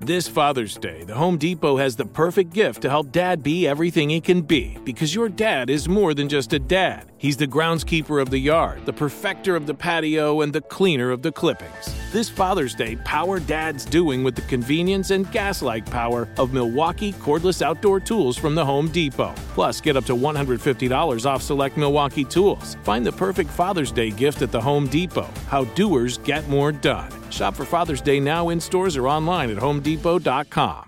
This Father's Day, the Home Depot has the perfect gift to help dad be everything he can be because your dad is more than just a dad. He's the groundskeeper of the yard, the perfecter of the patio, and the cleaner of the clippings. This Father's Day, power dad's doing with the convenience and gas like power of Milwaukee cordless outdoor tools from the Home Depot. Plus, get up to $150 off select Milwaukee tools. Find the perfect Father's Day gift at the Home Depot. How doers get more done. Shop for Father's Day now in stores or online at homedepot.com.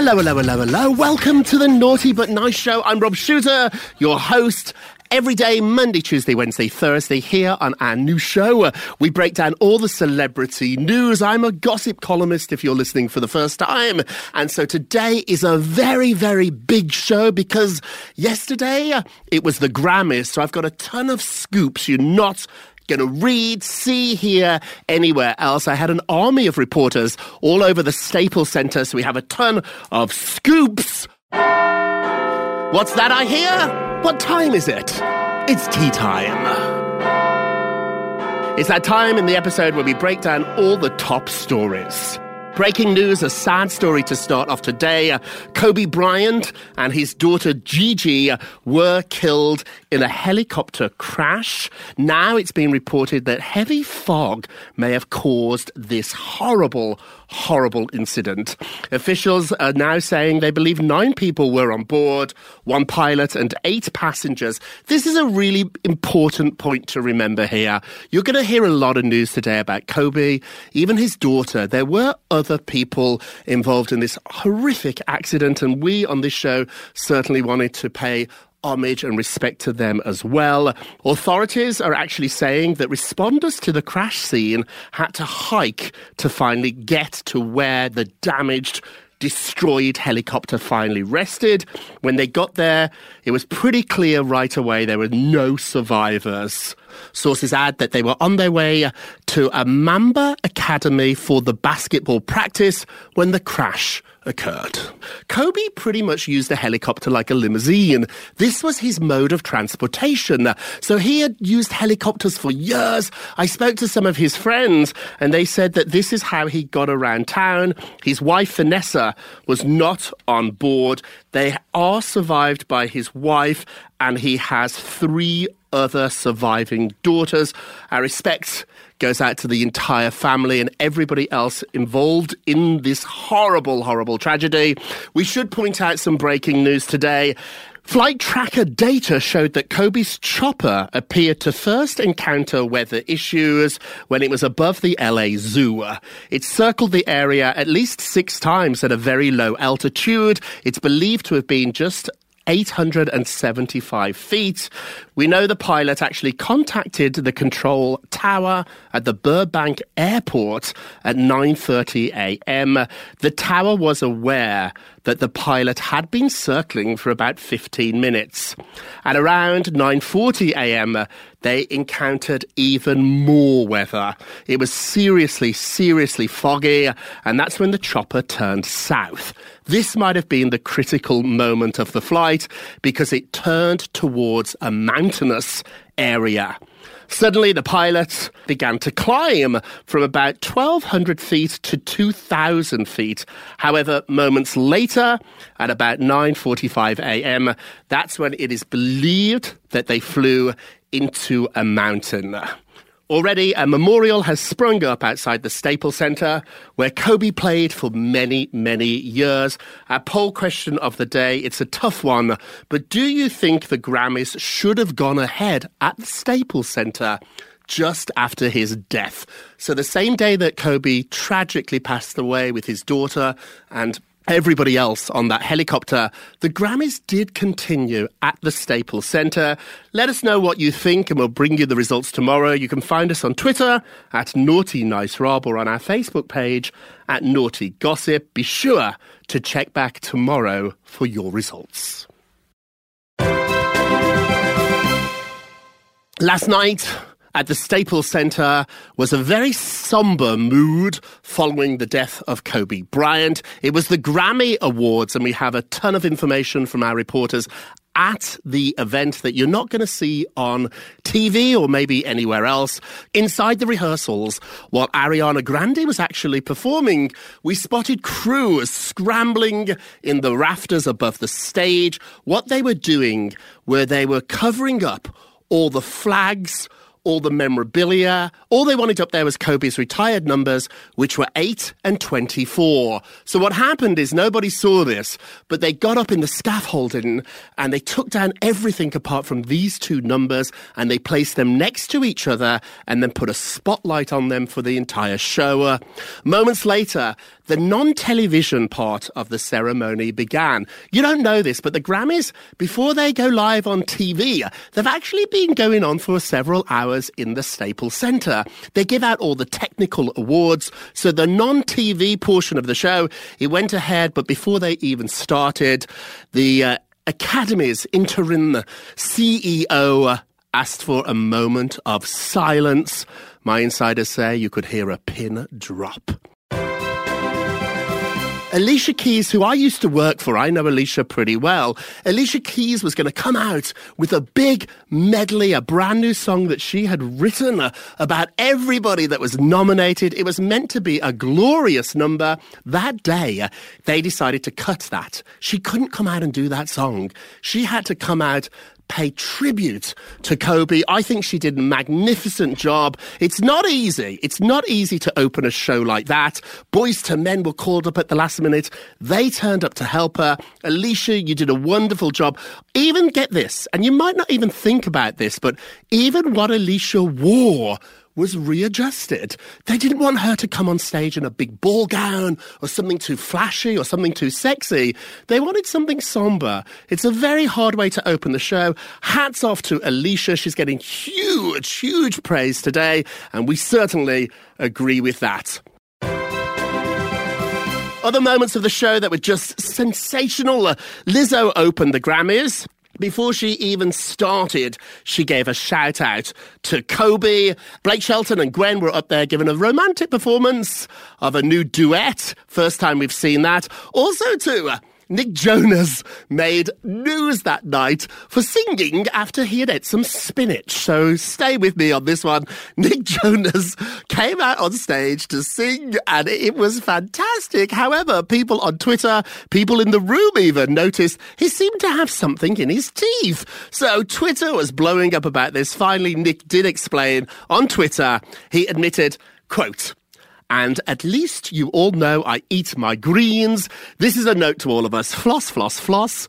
Hello, hello, hello, hello. Welcome to the Naughty But Nice Show. I'm Rob Shooter, your host. Every day, Monday, Tuesday, Wednesday, Thursday, here on our new show, we break down all the celebrity news. I'm a gossip columnist if you're listening for the first time. And so today is a very, very big show because yesterday it was the Grammys. So I've got a ton of scoops you're not going to read, see, hear anywhere else. I had an army of reporters all over the Staples Center, so we have a ton of scoops. What's that I hear? What time is it? It's tea time. It's that time in the episode where we break down all the top stories. Breaking news, a sad story to start off today. Uh, Kobe Bryant and his daughter Gigi uh, were killed in a helicopter crash. Now it's been reported that heavy fog may have caused this horrible, horrible incident. Officials are now saying they believe nine people were on board, one pilot and eight passengers. This is a really important point to remember here. You're going to hear a lot of news today about Kobe, even his daughter. There were other people involved in this horrific accident, and we on this show certainly wanted to pay homage and respect to them as well. Authorities are actually saying that responders to the crash scene had to hike to finally get to where the damaged destroyed helicopter finally rested. When they got there, it was pretty clear right away there were no survivors. Sources add that they were on their way to a Mamba Academy for the basketball practice when the crash occurred. Kobe pretty much used the helicopter like a limousine. This was his mode of transportation. So he had used helicopters for years. I spoke to some of his friends and they said that this is how he got around town. His wife Vanessa was not on board. They are survived by his wife and he has three other surviving daughters. Our respect goes out to the entire family and everybody else involved in this horrible, horrible tragedy. We should point out some breaking news today. Flight tracker data showed that Kobe's chopper appeared to first encounter weather issues when it was above the LA Zoo. It circled the area at least six times at a very low altitude. It's believed to have been just 875 feet. We know the pilot actually contacted the control tower at the Burbank airport at 9:30 a.m. The tower was aware that the pilot had been circling for about 15 minutes. At around 9:40 a.m., they encountered even more weather. It was seriously seriously foggy, and that's when the chopper turned south. This might have been the critical moment of the flight because it turned towards a mountainous area. Suddenly, the pilots began to climb from about 1,200 feet to 2,000 feet. However, moments later, at about 9:45 a.m., that's when it is believed that they flew into a mountain. Already, a memorial has sprung up outside the Staples Center, where Kobe played for many, many years. Our poll question of the day, it's a tough one, but do you think the Grammys should have gone ahead at the Staples Center? Just after his death. So, the same day that Kobe tragically passed away with his daughter and everybody else on that helicopter, the Grammys did continue at the Staples Center. Let us know what you think, and we'll bring you the results tomorrow. You can find us on Twitter at Naughty Nice Rob or on our Facebook page at Naughty Gossip. Be sure to check back tomorrow for your results. Last night, at the Staples Center was a very somber mood following the death of Kobe Bryant. It was the Grammy Awards, and we have a ton of information from our reporters at the event that you're not going to see on TV or maybe anywhere else. Inside the rehearsals, while Ariana Grande was actually performing, we spotted crews scrambling in the rafters above the stage. What they were doing were they were covering up all the flags, all the memorabilia. All they wanted up there was Kobe's retired numbers, which were 8 and 24. So what happened is nobody saw this, but they got up in the scaffolding and they took down everything apart from these two numbers and they placed them next to each other and then put a spotlight on them for the entire show. Uh, moments later, the non television part of the ceremony began. You don't know this, but the Grammys, before they go live on TV, they've actually been going on for several hours in the Staples Center. They give out all the technical awards. So the non TV portion of the show, it went ahead, but before they even started, the uh, Academy's interim CEO asked for a moment of silence. My insiders say you could hear a pin drop. Alicia Keys, who I used to work for, I know Alicia pretty well. Alicia Keys was going to come out with a big medley, a brand new song that she had written uh, about everybody that was nominated. It was meant to be a glorious number. That day, uh, they decided to cut that. She couldn't come out and do that song. She had to come out pay tribute to Kobe. I think she did a magnificent job. It's not easy. It's not easy to open a show like that. Boyz II Men were called up at the last minute. They turned up to help her. Alicia, you did a wonderful job. Even get this, and you might not even think about this, but even what Alicia wore was readjusted. They didn't want her to come on stage in a big ball gown or something too flashy or something too sexy. They wanted something somber. It's a very hard way to open the show. Hats off to Alicia. She's getting huge, huge praise today, and we certainly agree with that. Other moments of the show that were just sensational. Lizzo opened the Grammys. Before she even started, she gave a shout out to Kobe. Blake Shelton and Gwen were up there giving a romantic performance of a new duet. First time we've seen that. Also to Nick Jonas made news that night for singing after he had ate some spinach. So stay with me on this one. Nick Jonas came out on stage to sing and it was fantastic. However, people on Twitter, people in the room even noticed he seemed to have something in his teeth. So Twitter was blowing up about this. Finally, Nick did explain on Twitter. He admitted, quote, and at least you all know I eat my greens. This is a note to all of us. Floss, floss, floss.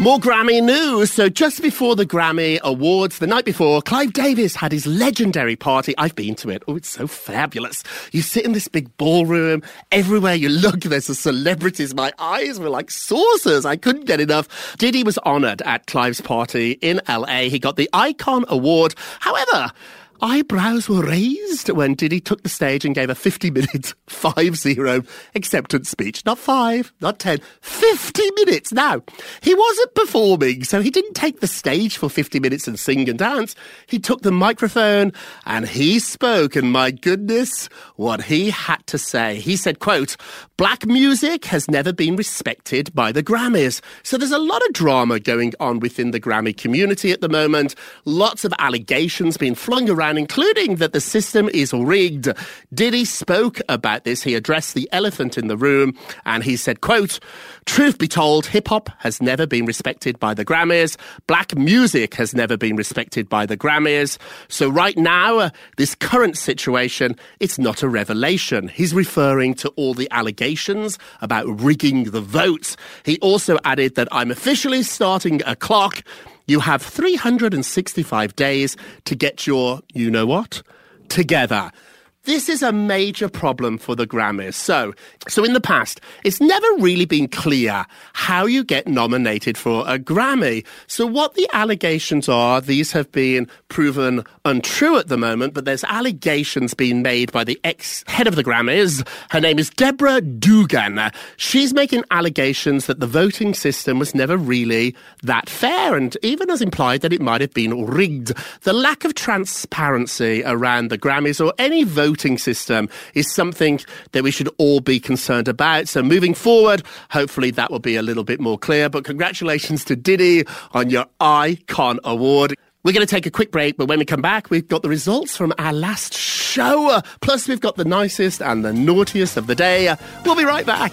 More Grammy news. So, just before the Grammy Awards, the night before, Clive Davis had his legendary party. I've been to it. Oh, it's so fabulous. You sit in this big ballroom. Everywhere you look, there's the celebrities. My eyes were like saucers. I couldn't get enough. Diddy was honored at Clive's party in LA. He got the Icon Award. However, eyebrows were raised when Diddy took the stage and gave a 50 minute 5 0 acceptance speech. Not five, not 10, 50 minutes. Now, he wasn't performing, so he didn't take the stage for 50 minutes and sing and dance. He took the microphone and he spoke, and my goodness, what he had to say. He said, quote, Black music has never been respected by the Grammys. So there's a lot of drama going on within the Grammy community at the moment. Lots of allegations being flung around, including that the system is rigged. Diddy spoke about this. He addressed the elephant in the room and he said, quote, Truth be told, hip hop has never been respected by the Grammys. Black music has never been respected by the Grammys. So right now, uh, this current situation, it's not a revelation. He's referring to all the allegations about rigging the votes. He also added that I'm officially starting a clock. You have 365 days to get your, you know what, together. This is a major problem for the Grammys. So, so in the past, it's never really been clear how you get nominated for a Grammy. So what the allegations are, these have been proven untrue at the moment, but there's allegations being made by the ex-head of the Grammys. Her name is Deborah Dugan. She's making allegations that the voting system was never really that fair and even has implied that it might have been rigged. The lack of transparency around the Grammys or any voting system is something that we should all be concerned about. So moving forward, hopefully that will be a little bit more clear. But congratulations to Diddy on your Icon Award. We're going to take a quick break, but when we come back, we've got the results from our last show. Plus, we've got the nicest and the naughtiest of the day. We'll be right back.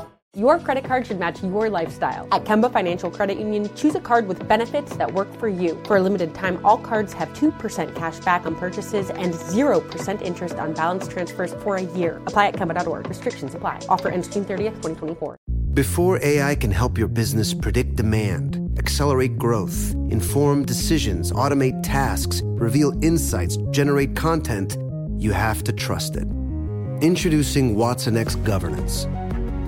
Your credit card should match your lifestyle. At Kemba Financial Credit Union, choose a card with benefits that work for you. For a limited time, all cards have 2% cash back on purchases and 0% interest on balance transfers for a year. Apply at Kemba.org. Restrictions apply. Offer ends June 30th, 2024. Before AI can help your business predict demand, accelerate growth, inform decisions, automate tasks, reveal insights, generate content, you have to trust it. Introducing Watson X Governance,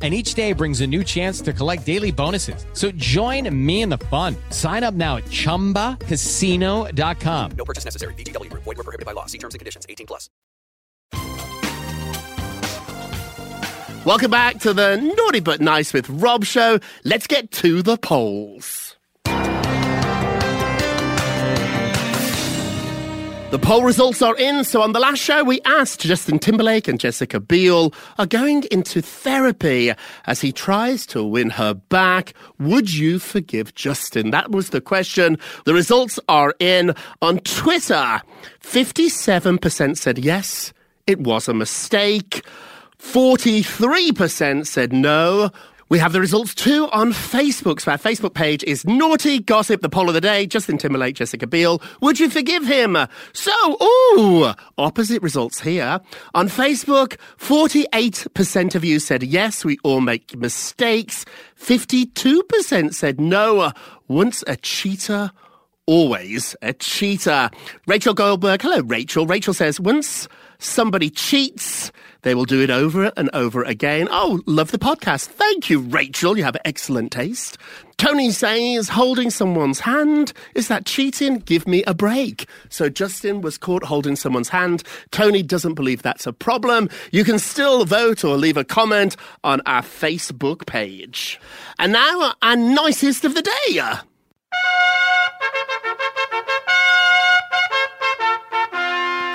And each day brings a new chance to collect daily bonuses. So join me in the fun. Sign up now at chumbacasino.com. No purchase necessary. VGW Group. Void were prohibited by law. See terms and conditions. 18 plus. Welcome back to the Naughty But Nice with Rob show. Let's get to the polls. The poll results are in. So on the last show, we asked Justin Timberlake and Jessica Biel are going into therapy as he tries to win her back. Would you forgive Justin? That was the question. The results are in on Twitter. 57% said yes, it was a mistake. 43% said no. We have the results too on Facebook. So our Facebook page is Naughty Gossip, the poll of the day. Justin Timberlake, Jessica Biel. Would you forgive him? So, ooh, opposite results here. On Facebook, 48% of you said yes, we all make mistakes. 52% said no, once a cheater, always a cheater. Rachel Goldberg, hello, Rachel. Rachel says, once somebody cheats, they will do it over and over again. Oh, love the podcast. Thank you, Rachel. You have excellent taste. Tony says, holding someone's hand, is that cheating? Give me a break. So Justin was caught holding someone's hand. Tony doesn't believe that's a problem. You can still vote or leave a comment on our Facebook page. And now, our nicest of the day.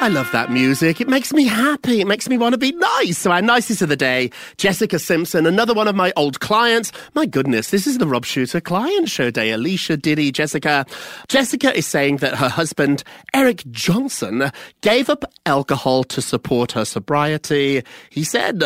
I love that music. It makes me happy. It makes me want to be nice. So our nicest of the day, Jessica Simpson, another one of my old clients. My goodness, this is the Rob Shooter client show day. Alicia, Diddy, Jessica. Jessica is saying that her husband, Eric Johnson, gave up alcohol to support her sobriety. He said,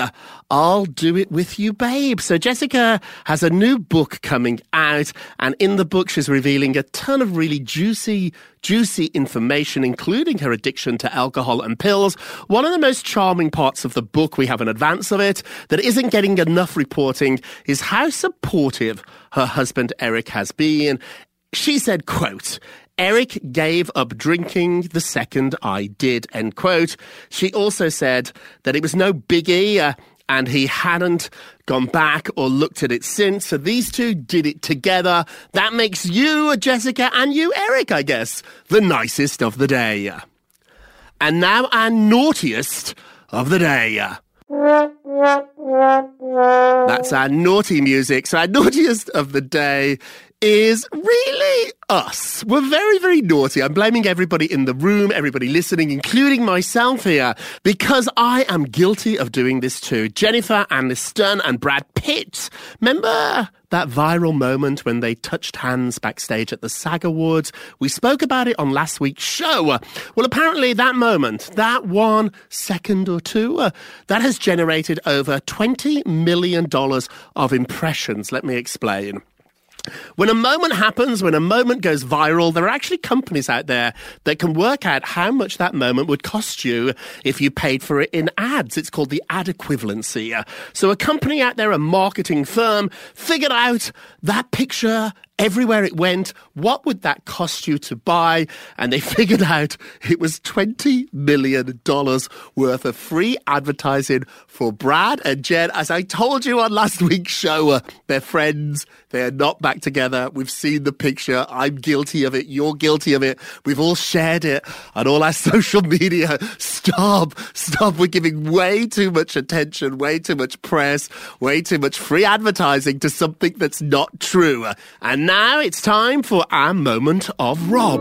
I'll do it with you, babe. So Jessica has a new book coming out, and in the book, she's revealing a ton of really juicy, juicy information, including her addiction to alcohol and pills. One of the most charming parts of the book, we have an advance of it, that isn't getting enough reporting, is how supportive her husband Eric has been. She said, quote, Eric gave up drinking the second I did, end quote. She also said that it was no biggie. Uh, and he hadn't gone back or looked at it since. So these two did it together. That makes you, Jessica, and you, Eric, I guess, the nicest of the day. And now our naughtiest of the day. That's our naughty music. So our naughtiest of the day is really us. We're very, very naughty. I'm blaming everybody in the room, everybody listening, including myself here, because I am guilty of doing this too. Jennifer Aniston and Brad Pitt. Remember that viral moment when they touched hands backstage at the SAG Awards? We spoke about it on last week's show. Well, apparently that moment, that one second or two, that has generated over $20 million of impressions. Let me explain. When a moment happens, when a moment goes viral, there are actually companies out there that can work out how much that moment would cost you if you paid for it in ads. It's called the ad equivalency. So a company out there, a marketing firm, figured out that picture everywhere it went, what would that cost you to buy? And they figured out it was $20 million worth of free advertising for Brad and Jen. As I told you on last week's show, uh, they're friends. They're not back together. We've seen the picture. I'm guilty of it. You're guilty of it. We've all shared it on all our social media. Stop. Stop. We're giving way too much attention, way too much press, way too much free advertising to something that's not true. And now it's time for our moment of Rob.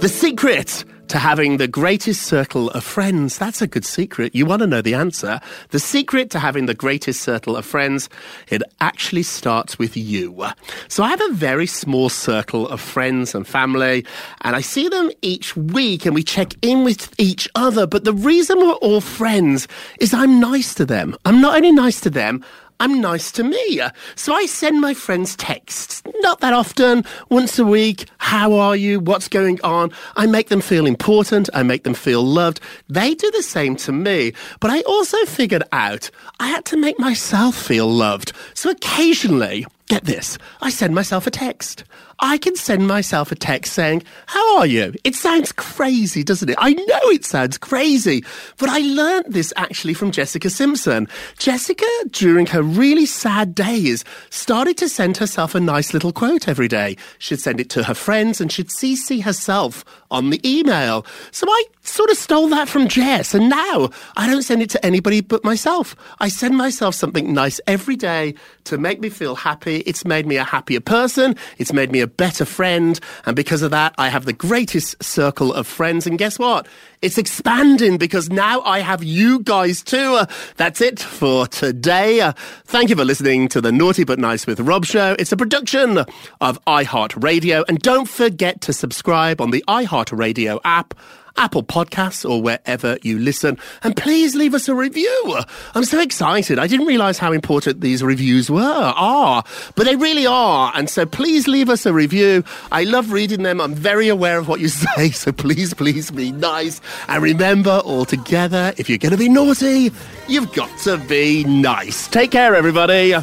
The secret to having the greatest circle of friends. That's a good secret. You want to know the answer. The secret to having the greatest circle of friends, it actually starts with you. So I have a very small circle of friends and family, and I see them each week and we check in with each other. But the reason we're all friends is I'm nice to them. I'm not only nice to them, I'm nice to me. So I send my friends texts, not that often, once a week. How are you? What's going on? I make them feel important. I make them feel loved. They do the same to me. But I also figured out I had to make myself feel loved. So occasionally, Get this. I send myself a text. I can send myself a text saying, How are you? It sounds crazy, doesn't it? I know it sounds crazy, but I learnt this actually from Jessica Simpson. Jessica, during her really sad days, started to send herself a nice little quote every day. She'd send it to her friends and she'd CC herself on the email. So I sort of stole that from Jess, and now I don't send it to anybody but myself. I send myself something nice every day to make me feel happy. It's made me a happier person. It's made me a better friend. And because of that, I have the greatest circle of friends. And guess what? It's expanding because now I have you guys too. Uh, that's it for today. Uh, thank you for listening to the Naughty But Nice with Rob show. It's a production of iHeartRadio. And don't forget to subscribe on the iHeartRadio app. Apple Podcasts or wherever you listen. And please leave us a review. I'm so excited. I didn't realize how important these reviews were, are, but they really are. And so please leave us a review. I love reading them. I'm very aware of what you say. So please, please be nice. And remember, all together, if you're going to be naughty, you've got to be nice. Take care, everybody.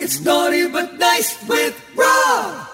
It's naughty but nice with Rob.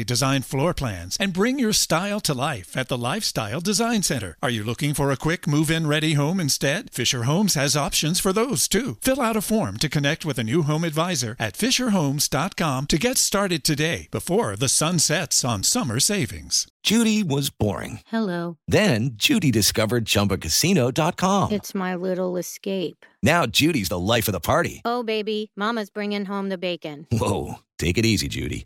designed floor plans and bring your style to life at the Lifestyle Design Center. Are you looking for a quick move in ready home instead? Fisher Homes has options for those too. Fill out a form to connect with a new home advisor at FisherHomes.com to get started today before the sun sets on summer savings. Judy was boring. Hello. Then Judy discovered ChumbaCasino.com. It's my little escape. Now Judy's the life of the party. Oh, baby, Mama's bringing home the bacon. Whoa, take it easy, Judy.